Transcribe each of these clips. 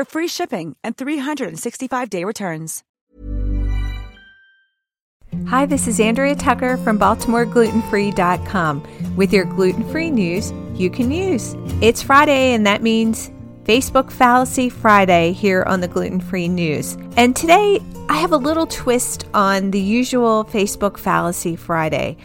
for free shipping and 365-day returns. Hi, this is Andrea Tucker from BaltimoreGlutenFree.com with your gluten-free news you can use. It's Friday, and that means Facebook Fallacy Friday here on the Gluten Free News. And today, I have a little twist on the usual Facebook Fallacy Friday.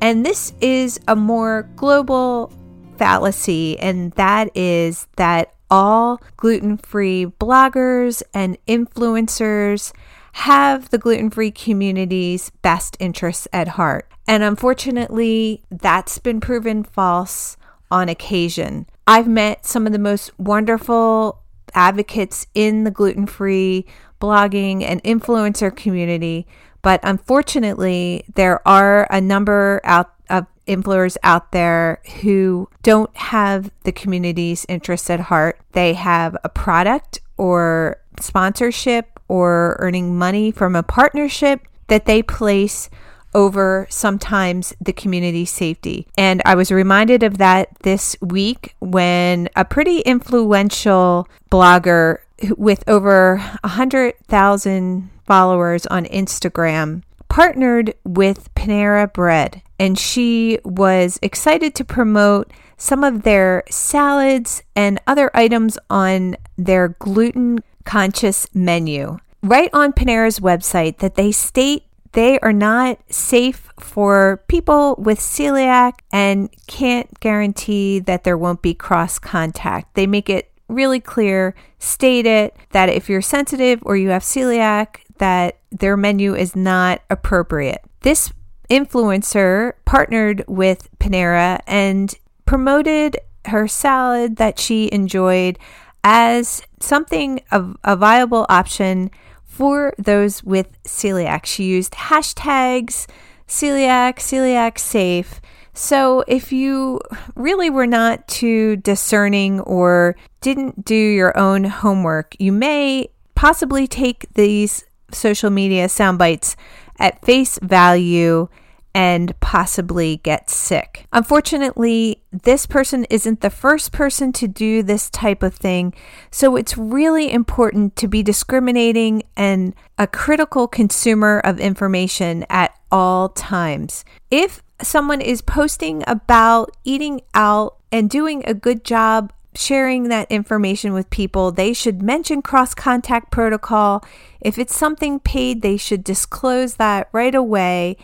And this is a more global fallacy, and that is that all gluten free bloggers and influencers have the gluten free community's best interests at heart. And unfortunately, that's been proven false on occasion. I've met some of the most wonderful advocates in the gluten free blogging and influencer community but unfortunately, there are a number out of influencers out there who don't have the community's interests at heart. They have a product or sponsorship or earning money from a partnership that they place over sometimes the community safety. And I was reminded of that this week when a pretty influential blogger with over 100,000 followers on Instagram partnered with Panera Bread, and she was excited to promote some of their salads and other items on their gluten conscious menu. Right on Panera's website, that they state they are not safe for people with celiac and can't guarantee that there won't be cross contact. They make it really clear, state it that if you're sensitive or you have celiac, that their menu is not appropriate. This influencer partnered with Panera and promoted her salad that she enjoyed as something of a viable option for those with celiac. She used hashtags celiac, celiac safe. So if you really were not too discerning or didn't do your own homework, you may possibly take these social media sound bites at face value and possibly get sick. Unfortunately, this person isn't the first person to do this type of thing, so it's really important to be discriminating and a critical consumer of information at all times. If someone is posting about eating out and doing a good job sharing that information with people, they should mention cross contact protocol. If it's something paid, they should disclose that right away.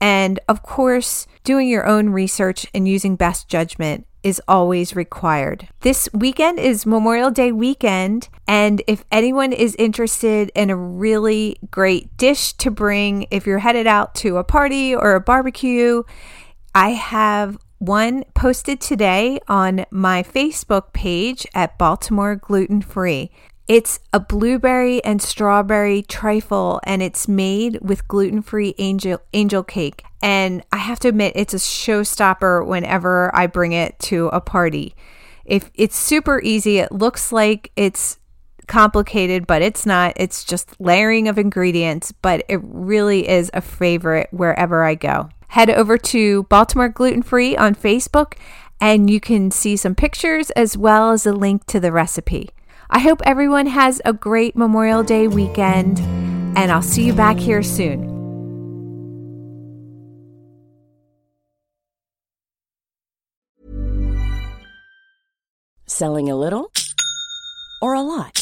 And of course, doing your own research and using best judgment is always required. This weekend is Memorial Day weekend, and if anyone is interested in a really great dish to bring if you're headed out to a party or a barbecue, I have one posted today on my Facebook page at Baltimore Gluten Free. It's a blueberry and strawberry trifle, and it's made with gluten free angel, angel cake. And I have to admit, it's a showstopper whenever I bring it to a party. If it's super easy, it looks like it's complicated, but it's not. It's just layering of ingredients, but it really is a favorite wherever I go. Head over to Baltimore Gluten Free on Facebook and you can see some pictures as well as a link to the recipe. I hope everyone has a great Memorial Day weekend, and I'll see you back here soon. Selling a little or a lot?